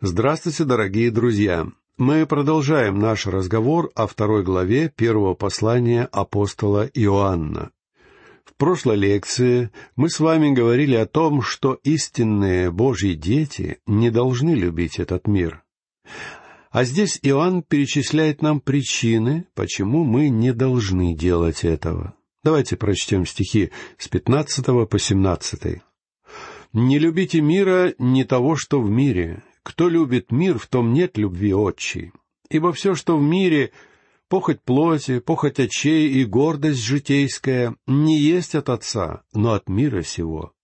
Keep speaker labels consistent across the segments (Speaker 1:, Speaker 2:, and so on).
Speaker 1: Здравствуйте, дорогие друзья! Мы продолжаем наш разговор о второй главе первого послания апостола Иоанна. В прошлой лекции мы с вами говорили о том, что истинные Божьи дети не должны любить этот мир. А здесь Иоанн перечисляет нам причины, почему мы не должны делать этого. Давайте прочтем стихи с 15 по 17. «Не любите мира, не того, что в мире. Кто любит мир, в том нет любви отчей. Ибо все, что в мире, похоть плоти, похоть очей и гордость житейская, не есть от Отца, но от мира сего.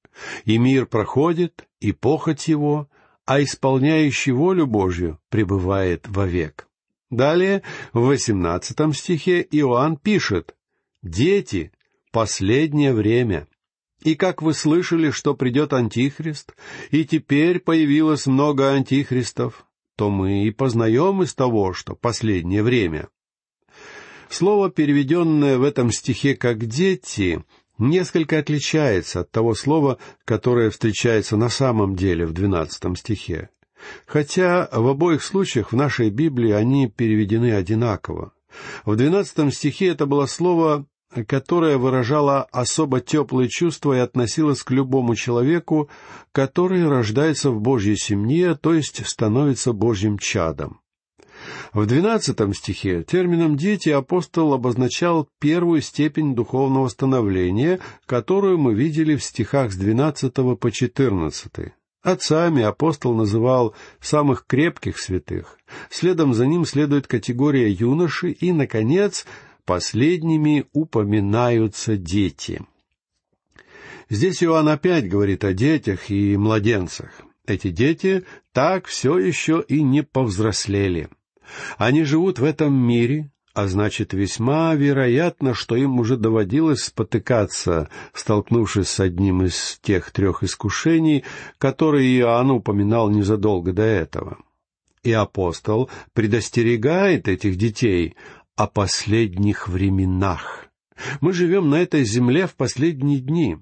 Speaker 1: И мир проходит, и похоть его, а исполняющий волю Божью пребывает вовек. Далее, в восемнадцатом стихе Иоанн пишет, «Дети, последнее время, и как вы слышали, что придет Антихрист, и теперь появилось много антихристов, то мы и познаем из того, что последнее время. Слово, переведенное в этом стихе как «дети», несколько отличается от того слова, которое встречается на самом деле в двенадцатом стихе. Хотя в обоих случаях в нашей Библии они переведены одинаково. В двенадцатом стихе это было слово которая выражала особо теплые чувства и относилась к любому человеку, который рождается в Божьей семье, то есть становится Божьим чадом. В двенадцатом стихе термином «дети» апостол обозначал первую степень духовного становления, которую мы видели в стихах с двенадцатого по четырнадцатый. Отцами апостол называл самых крепких святых. Следом за ним следует категория юноши и, наконец, последними упоминаются дети. Здесь Иоанн опять говорит о детях и младенцах. Эти дети так все еще и не повзрослели. Они живут в этом мире, а значит, весьма вероятно, что им уже доводилось спотыкаться, столкнувшись с одним из тех трех искушений, которые Иоанн упоминал незадолго до этого. И апостол предостерегает этих детей о последних временах. Мы живем на этой земле в последние дни.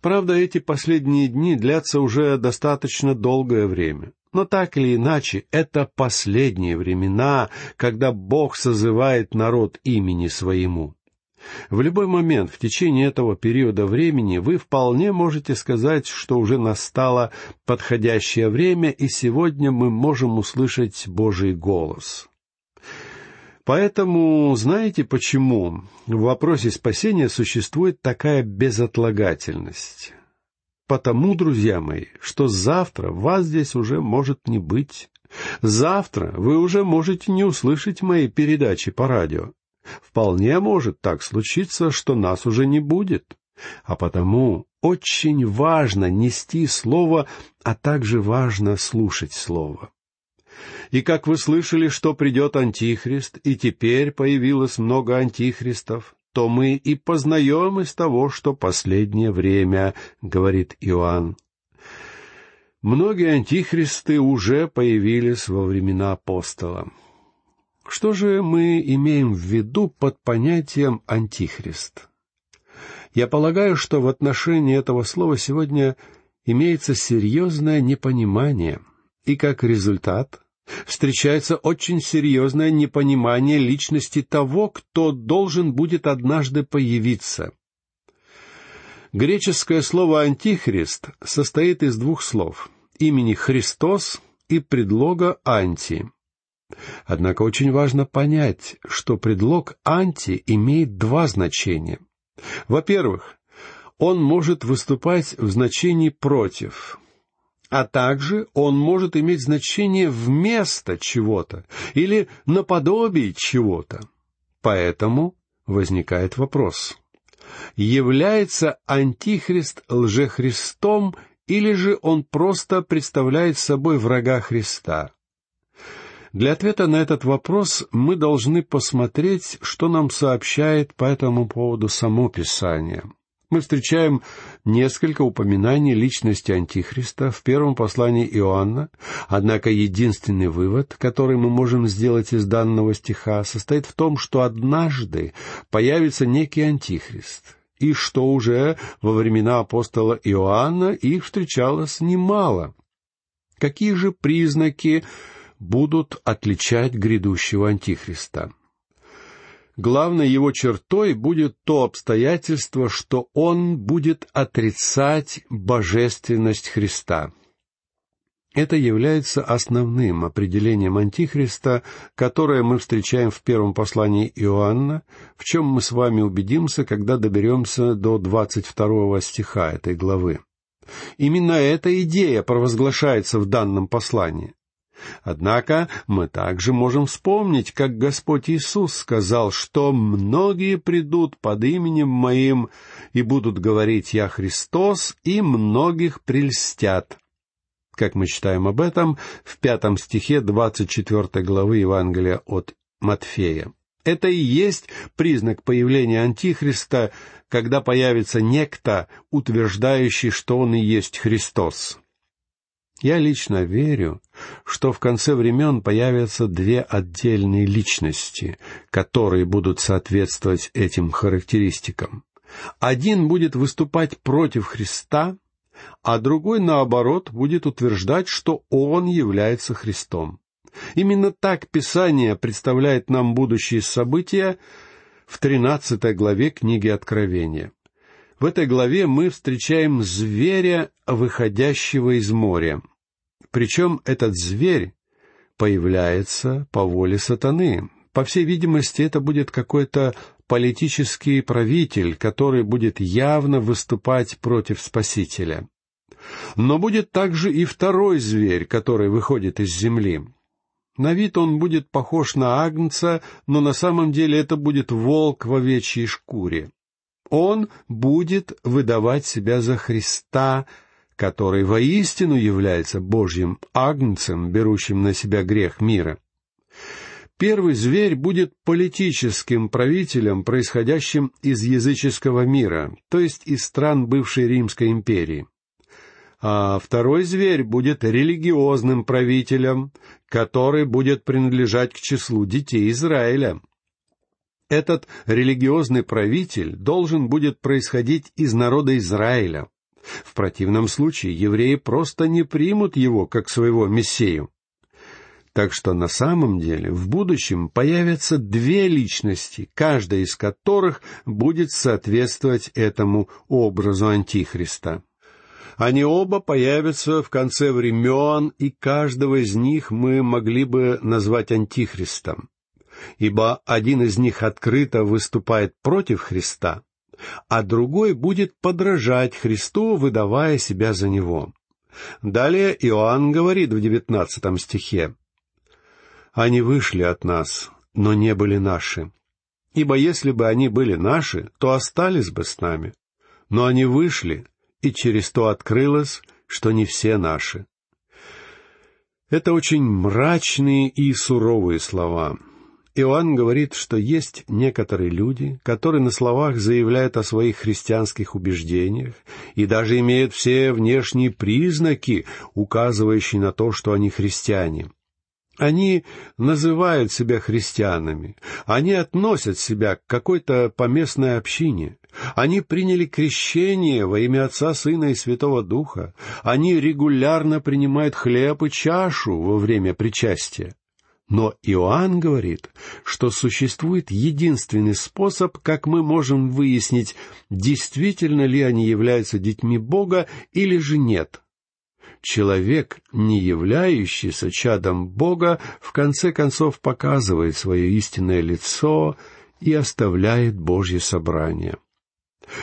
Speaker 1: Правда, эти последние дни длятся уже достаточно долгое время. Но так или иначе, это последние времена, когда Бог созывает народ имени своему. В любой момент в течение этого периода времени вы вполне можете сказать, что уже настало подходящее время, и сегодня мы можем услышать Божий голос. Поэтому знаете почему в вопросе спасения существует такая безотлагательность? Потому, друзья мои, что завтра вас здесь уже может не быть. Завтра вы уже можете не услышать мои передачи по радио. Вполне может так случиться, что нас уже не будет. А потому очень важно нести Слово, а также важно слушать Слово. И как вы слышали, что придет Антихрист, и теперь появилось много антихристов, то мы и познаем из того, что последнее время, — говорит Иоанн. Многие антихристы уже появились во времена апостола. Что же мы имеем в виду под понятием «антихрист»? Я полагаю, что в отношении этого слова сегодня имеется серьезное непонимание, и как результат встречается очень серьезное непонимание личности того, кто должен будет однажды появиться. Греческое слово «антихрист» состоит из двух слов — имени «Христос» и предлога «анти». Однако очень важно понять, что предлог «анти» имеет два значения. Во-первых, он может выступать в значении «против», а также он может иметь значение вместо чего-то или наподобие чего-то. Поэтому возникает вопрос. Является Антихрист лжехристом или же он просто представляет собой врага Христа? Для ответа на этот вопрос мы должны посмотреть, что нам сообщает по этому поводу само Писание мы встречаем несколько упоминаний личности Антихриста в первом послании Иоанна, однако единственный вывод, который мы можем сделать из данного стиха, состоит в том, что однажды появится некий Антихрист, и что уже во времена апостола Иоанна их встречалось немало. Какие же признаки будут отличать грядущего Антихриста? Главной его чертой будет то обстоятельство, что он будет отрицать божественность Христа. Это является основным определением Антихриста, которое мы встречаем в первом послании Иоанна, в чем мы с вами убедимся, когда доберемся до двадцать второго стиха этой главы. Именно эта идея провозглашается в данном послании. Однако мы также можем вспомнить, как Господь Иисус сказал, что многие придут под именем Моим и будут говорить «Я Христос», и многих прельстят. Как мы читаем об этом в пятом стихе двадцать четвертой главы Евангелия от Матфея. Это и есть признак появления Антихриста, когда появится некто, утверждающий, что он и есть Христос. Я лично верю, что в конце времен появятся две отдельные личности, которые будут соответствовать этим характеристикам. Один будет выступать против Христа, а другой, наоборот, будет утверждать, что Он является Христом. Именно так Писание представляет нам будущие события в тринадцатой главе книги Откровения. В этой главе мы встречаем зверя, выходящего из моря. Причем этот зверь появляется по воле сатаны. По всей видимости, это будет какой-то политический правитель, который будет явно выступать против Спасителя. Но будет также и второй зверь, который выходит из земли. На вид он будет похож на агнца, но на самом деле это будет волк в овечьей шкуре. Он будет выдавать себя за Христа, который воистину является Божьим агнцем, берущим на себя грех мира. Первый зверь будет политическим правителем, происходящим из языческого мира, то есть из стран бывшей Римской империи. А второй зверь будет религиозным правителем, который будет принадлежать к числу детей Израиля. Этот религиозный правитель должен будет происходить из народа Израиля. В противном случае евреи просто не примут его как своего мессею. Так что на самом деле в будущем появятся две личности, каждая из которых будет соответствовать этому образу Антихриста. Они оба появятся в конце времен, и каждого из них мы могли бы назвать Антихристом ибо один из них открыто выступает против Христа, а другой будет подражать Христу, выдавая себя за него. Далее Иоанн говорит в девятнадцатом стихе, «Они вышли от нас, но не были наши. Ибо если бы они были наши, то остались бы с нами. Но они вышли, и через то открылось, что не все наши». Это очень мрачные и суровые слова. Иоанн говорит, что есть некоторые люди, которые на словах заявляют о своих христианских убеждениях и даже имеют все внешние признаки, указывающие на то, что они христиане. Они называют себя христианами, они относят себя к какой-то поместной общине, они приняли крещение во имя Отца, Сына и Святого Духа, они регулярно принимают хлеб и чашу во время причастия. Но Иоанн говорит, что существует единственный способ, как мы можем выяснить, действительно ли они являются детьми Бога или же нет. Человек, не являющийся чадом Бога, в конце концов показывает свое истинное лицо и оставляет Божье собрание.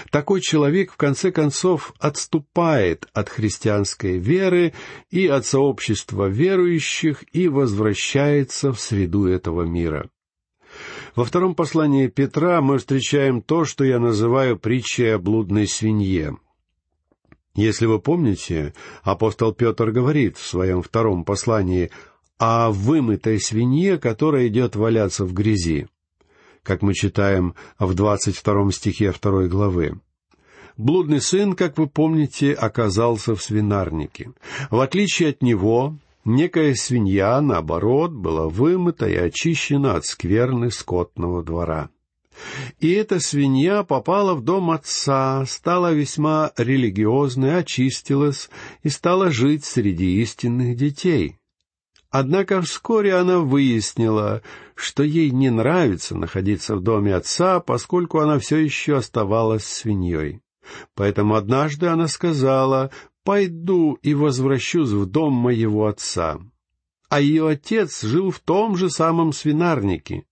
Speaker 1: Такой человек, в конце концов, отступает от христианской веры и от сообщества верующих и возвращается в среду этого мира. Во втором послании Петра мы встречаем то, что я называю притчей о блудной свинье. Если вы помните, апостол Петр говорит в своем втором послании о вымытой свинье, которая идет валяться в грязи как мы читаем в двадцать втором стихе второй главы. Блудный сын, как вы помните, оказался в свинарнике. В отличие от него, некая свинья, наоборот, была вымыта и очищена от скверны скотного двора. И эта свинья попала в дом отца, стала весьма религиозной, очистилась и стала жить среди истинных детей. Однако вскоре она выяснила, что ей не нравится находиться в доме отца, поскольку она все еще оставалась свиньей. Поэтому однажды она сказала, «Пойду и возвращусь в дом моего отца». А ее отец жил в том же самом свинарнике,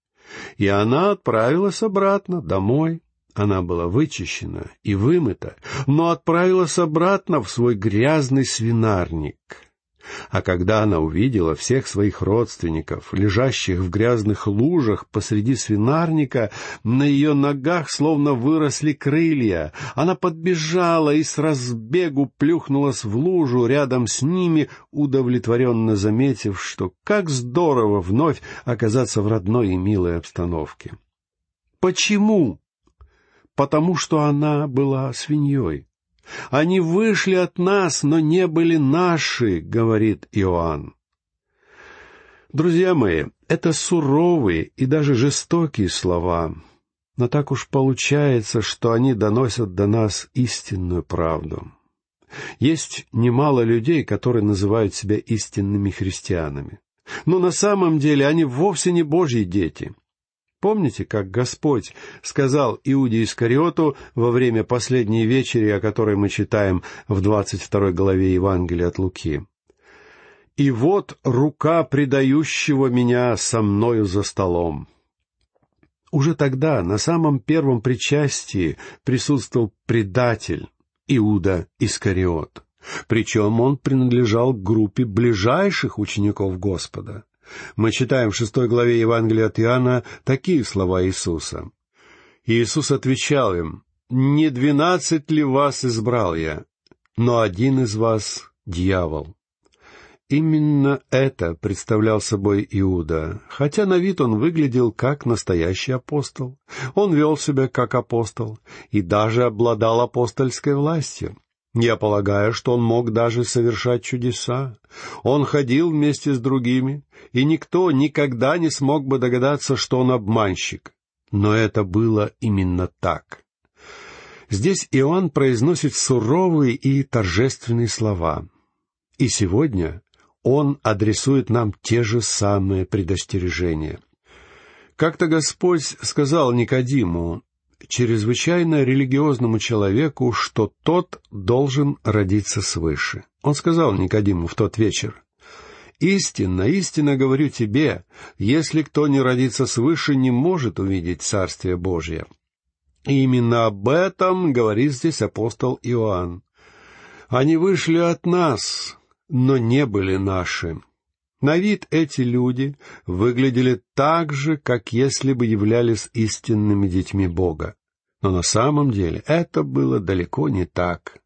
Speaker 1: и она отправилась обратно домой. Она была вычищена и вымыта, но отправилась обратно в свой грязный свинарник. А когда она увидела всех своих родственников, лежащих в грязных лужах посреди свинарника, на ее ногах словно выросли крылья. Она подбежала и с разбегу плюхнулась в лужу рядом с ними, удовлетворенно заметив, что как здорово вновь оказаться в родной и милой обстановке. Почему? Потому что она была свиньей. Они вышли от нас, но не были наши, говорит Иоанн. Друзья мои, это суровые и даже жестокие слова, но так уж получается, что они доносят до нас истинную правду. Есть немало людей, которые называют себя истинными христианами. Но на самом деле они вовсе не Божьи дети. Помните, как Господь сказал Иуде Искариоту во время последней вечери, о которой мы читаем в двадцать второй главе Евангелия от Луки? «И вот рука предающего меня со мною за столом». Уже тогда, на самом первом причастии, присутствовал предатель Иуда Искариот. Причем он принадлежал группе ближайших учеников Господа. Мы читаем в шестой главе Евангелия от Иоанна такие слова Иисуса. Иисус отвечал им, «Не двенадцать ли вас избрал я, но один из вас — дьявол». Именно это представлял собой Иуда, хотя на вид он выглядел как настоящий апостол. Он вел себя как апостол и даже обладал апостольской властью. Я полагаю, что он мог даже совершать чудеса. Он ходил вместе с другими, и никто никогда не смог бы догадаться, что он обманщик. Но это было именно так. Здесь Иоанн произносит суровые и торжественные слова. И сегодня он адресует нам те же самые предостережения. Как-то Господь сказал Никодиму, чрезвычайно религиозному человеку, что тот должен родиться свыше. Он сказал Никодиму в тот вечер, «Истинно, истинно говорю тебе, если кто не родится свыше, не может увидеть Царствие Божье». И именно об этом говорит здесь апостол Иоанн. «Они вышли от нас, но не были наши». На вид эти люди выглядели так же, как если бы являлись истинными детьми Бога. Но на самом деле это было далеко не так.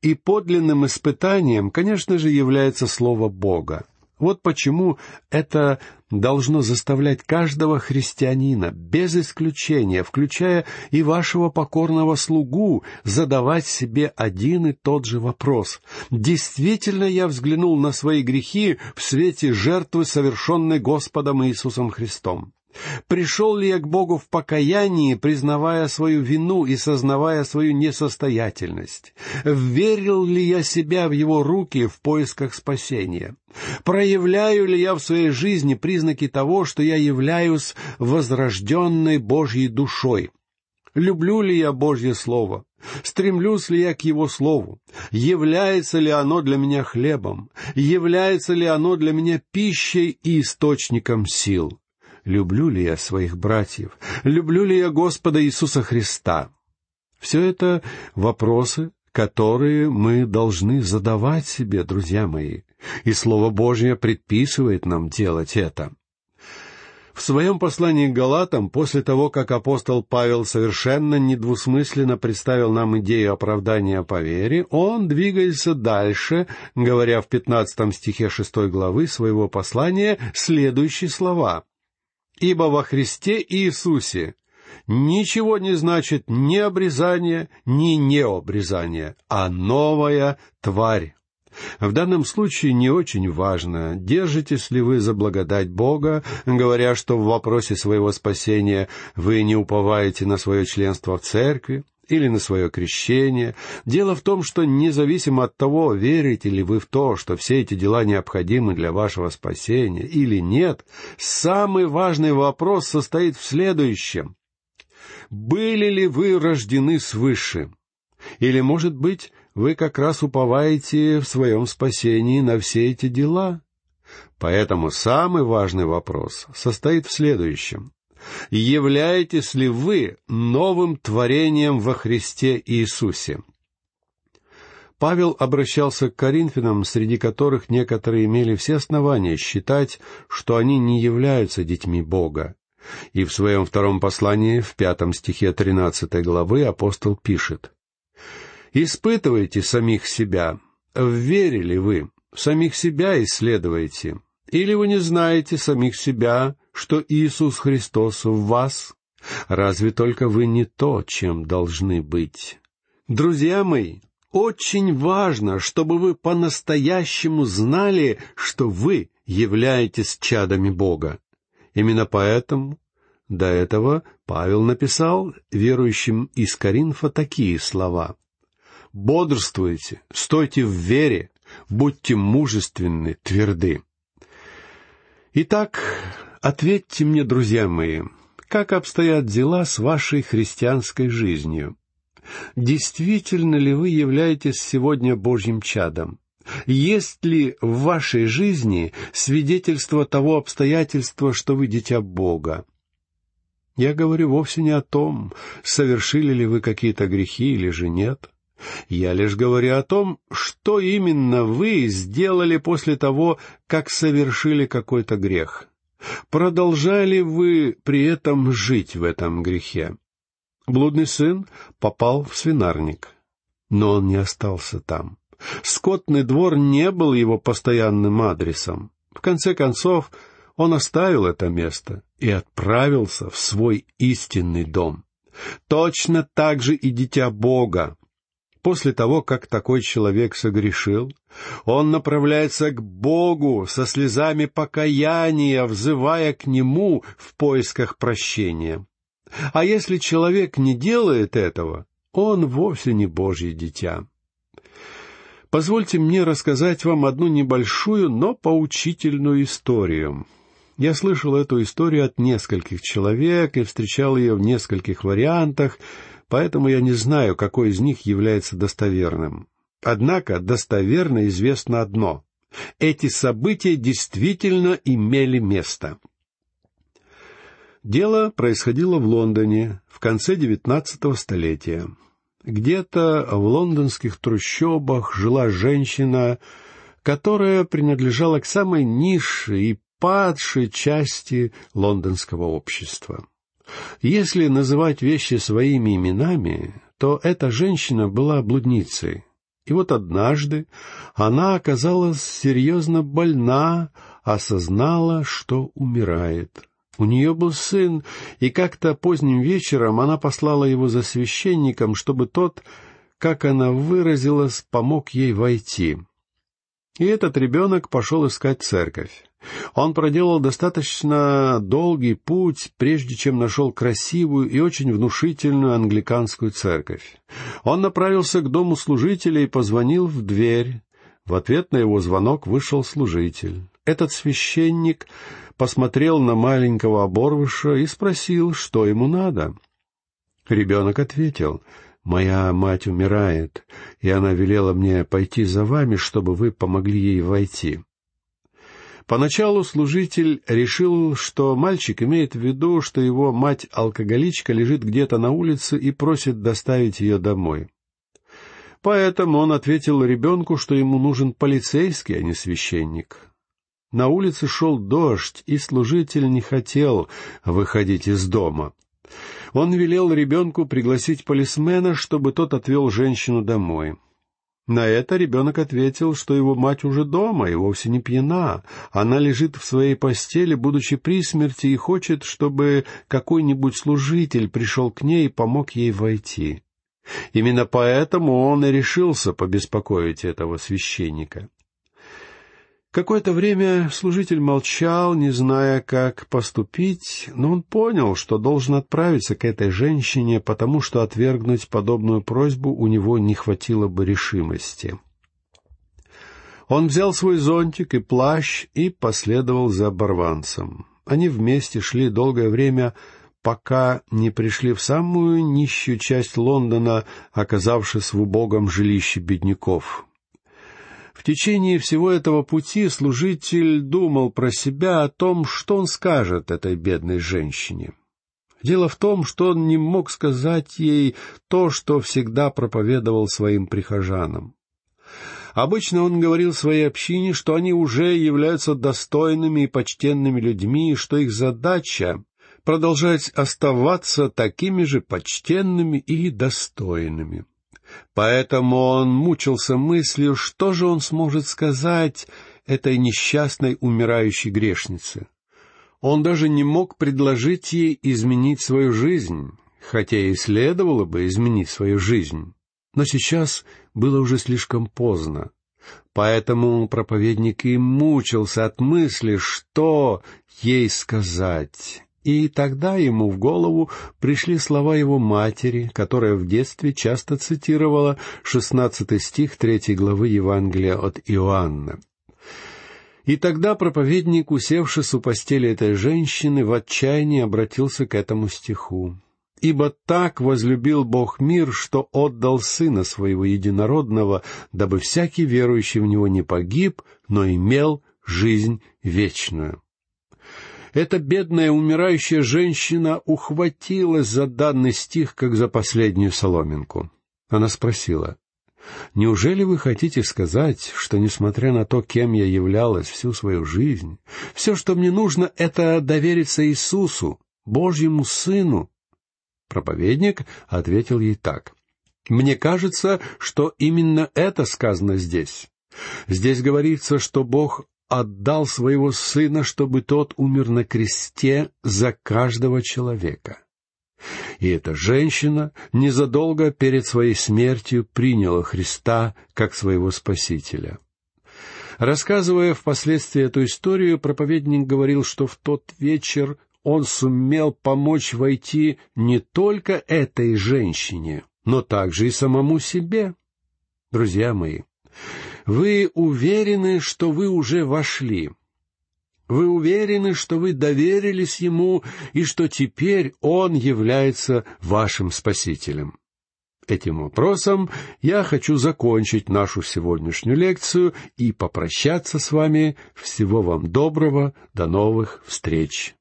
Speaker 1: И подлинным испытанием, конечно же, является Слово Бога. Вот почему это должно заставлять каждого христианина, без исключения, включая и вашего покорного слугу, задавать себе один и тот же вопрос. Действительно я взглянул на свои грехи в свете жертвы, совершенной Господом Иисусом Христом? Пришел ли я к Богу в покаянии, признавая свою вину и сознавая свою несостоятельность? Верил ли я себя в Его руки в поисках спасения? Проявляю ли я в своей жизни признаки того, что я являюсь возрожденной Божьей душой? Люблю ли я Божье Слово? Стремлюсь ли я к Его Слову? Является ли оно для меня хлебом? Является ли оно для меня пищей и источником сил? Люблю ли я своих братьев, люблю ли я Господа Иисуса Христа. Все это вопросы, которые мы должны задавать себе, друзья мои, и Слово Божье предписывает нам делать это. В своем послании к Галатам, после того, как апостол Павел совершенно недвусмысленно представил нам идею оправдания по вере, он двигается дальше, говоря в пятнадцатом стихе шестой главы своего послания следующие слова ибо во Христе Иисусе ничего не значит ни обрезание, ни необрезание, а новая тварь. В данном случае не очень важно, держитесь ли вы за благодать Бога, говоря, что в вопросе своего спасения вы не уповаете на свое членство в церкви или на свое крещение. Дело в том, что независимо от того, верите ли вы в то, что все эти дела необходимы для вашего спасения или нет, самый важный вопрос состоит в следующем. Были ли вы рождены свыше? Или, может быть, вы как раз уповаете в своем спасении на все эти дела. Поэтому самый важный вопрос состоит в следующем. Являетесь ли вы новым творением во Христе Иисусе? Павел обращался к Коринфянам, среди которых некоторые имели все основания считать, что они не являются детьми Бога. И в своем втором послании, в пятом стихе тринадцатой главы, апостол пишет, Испытывайте самих себя. Верили вы? Самих себя исследуйте. Или вы не знаете самих себя, что Иисус Христос в вас? Разве только вы не то, чем должны быть? Друзья мои, очень важно, чтобы вы по-настоящему знали, что вы являетесь чадами Бога. Именно поэтому до этого Павел написал верующим из Коринфа такие слова бодрствуйте, стойте в вере, будьте мужественны, тверды. Итак, ответьте мне, друзья мои, как обстоят дела с вашей христианской жизнью? Действительно ли вы являетесь сегодня Божьим чадом? Есть ли в вашей жизни свидетельство того обстоятельства, что вы дитя Бога? Я говорю вовсе не о том, совершили ли вы какие-то грехи или же нет. Я лишь говорю о том, что именно вы сделали после того, как совершили какой-то грех. Продолжали вы при этом жить в этом грехе? Блудный сын попал в свинарник, но он не остался там. Скотный двор не был его постоянным адресом. В конце концов, он оставил это место и отправился в свой истинный дом. Точно так же и дитя Бога После того, как такой человек согрешил, он направляется к Богу со слезами покаяния, взывая к Нему в поисках прощения. А если человек не делает этого, он вовсе не Божье дитя. Позвольте мне рассказать вам одну небольшую, но поучительную историю. Я слышал эту историю от нескольких человек и встречал ее в нескольких вариантах, поэтому я не знаю, какой из них является достоверным. Однако достоверно известно одно. Эти события действительно имели место. Дело происходило в Лондоне в конце XIX столетия. Где-то в лондонских трущобах жила женщина, которая принадлежала к самой низшей и падшей части лондонского общества. Если называть вещи своими именами, то эта женщина была блудницей. И вот однажды она оказалась серьезно больна, осознала, что умирает. У нее был сын, и как-то поздним вечером она послала его за священником, чтобы тот, как она выразилась, помог ей войти. И этот ребенок пошел искать церковь. Он проделал достаточно долгий путь, прежде чем нашел красивую и очень внушительную англиканскую церковь. Он направился к дому служителя и позвонил в дверь. В ответ на его звонок вышел служитель. Этот священник посмотрел на маленького оборвыша и спросил, что ему надо. Ребенок ответил, «Моя мать умирает, и она велела мне пойти за вами, чтобы вы помогли ей войти». Поначалу служитель решил, что мальчик имеет в виду, что его мать-алкоголичка лежит где-то на улице и просит доставить ее домой. Поэтому он ответил ребенку, что ему нужен полицейский, а не священник. На улице шел дождь, и служитель не хотел выходить из дома. Он велел ребенку пригласить полисмена, чтобы тот отвел женщину домой. На это ребенок ответил, что его мать уже дома и вовсе не пьяна. Она лежит в своей постели, будучи при смерти, и хочет, чтобы какой-нибудь служитель пришел к ней и помог ей войти. Именно поэтому он и решился побеспокоить этого священника. Какое-то время служитель молчал, не зная, как поступить, но он понял, что должен отправиться к этой женщине, потому что отвергнуть подобную просьбу у него не хватило бы решимости. Он взял свой зонтик и плащ и последовал за оборванцем. Они вместе шли долгое время, пока не пришли в самую нищую часть Лондона, оказавшись в убогом жилище бедняков. В течение всего этого пути служитель думал про себя о том, что он скажет этой бедной женщине. Дело в том, что он не мог сказать ей то, что всегда проповедовал своим прихожанам. Обычно он говорил своей общине, что они уже являются достойными и почтенными людьми, и что их задача — продолжать оставаться такими же почтенными и достойными. Поэтому он мучился мыслью, что же он сможет сказать этой несчастной умирающей грешнице. Он даже не мог предложить ей изменить свою жизнь, хотя и следовало бы изменить свою жизнь. Но сейчас было уже слишком поздно. Поэтому проповедник и мучился от мысли, что ей сказать. И тогда ему в голову пришли слова его матери, которая в детстве часто цитировала шестнадцатый стих третьей главы Евангелия от Иоанна. И тогда проповедник, усевшись у постели этой женщины, в отчаянии обратился к этому стиху. «Ибо так возлюбил Бог мир, что отдал Сына Своего Единородного, дабы всякий верующий в Него не погиб, но имел жизнь вечную». Эта бедная умирающая женщина ухватилась за данный стих, как за последнюю соломинку. Она спросила, «Неужели вы хотите сказать, что, несмотря на то, кем я являлась всю свою жизнь, все, что мне нужно, это довериться Иисусу, Божьему Сыну?» Проповедник ответил ей так. «Мне кажется, что именно это сказано здесь. Здесь говорится, что Бог отдал своего сына, чтобы тот умер на кресте за каждого человека. И эта женщина незадолго перед своей смертью приняла Христа как своего Спасителя. Рассказывая впоследствии эту историю, проповедник говорил, что в тот вечер он сумел помочь войти не только этой женщине, но также и самому себе. Друзья мои, вы уверены, что вы уже вошли. Вы уверены, что вы доверились Ему и что теперь Он является вашим Спасителем. Этим вопросом я хочу закончить нашу сегодняшнюю лекцию и попрощаться с вами. Всего вам доброго, до новых встреч.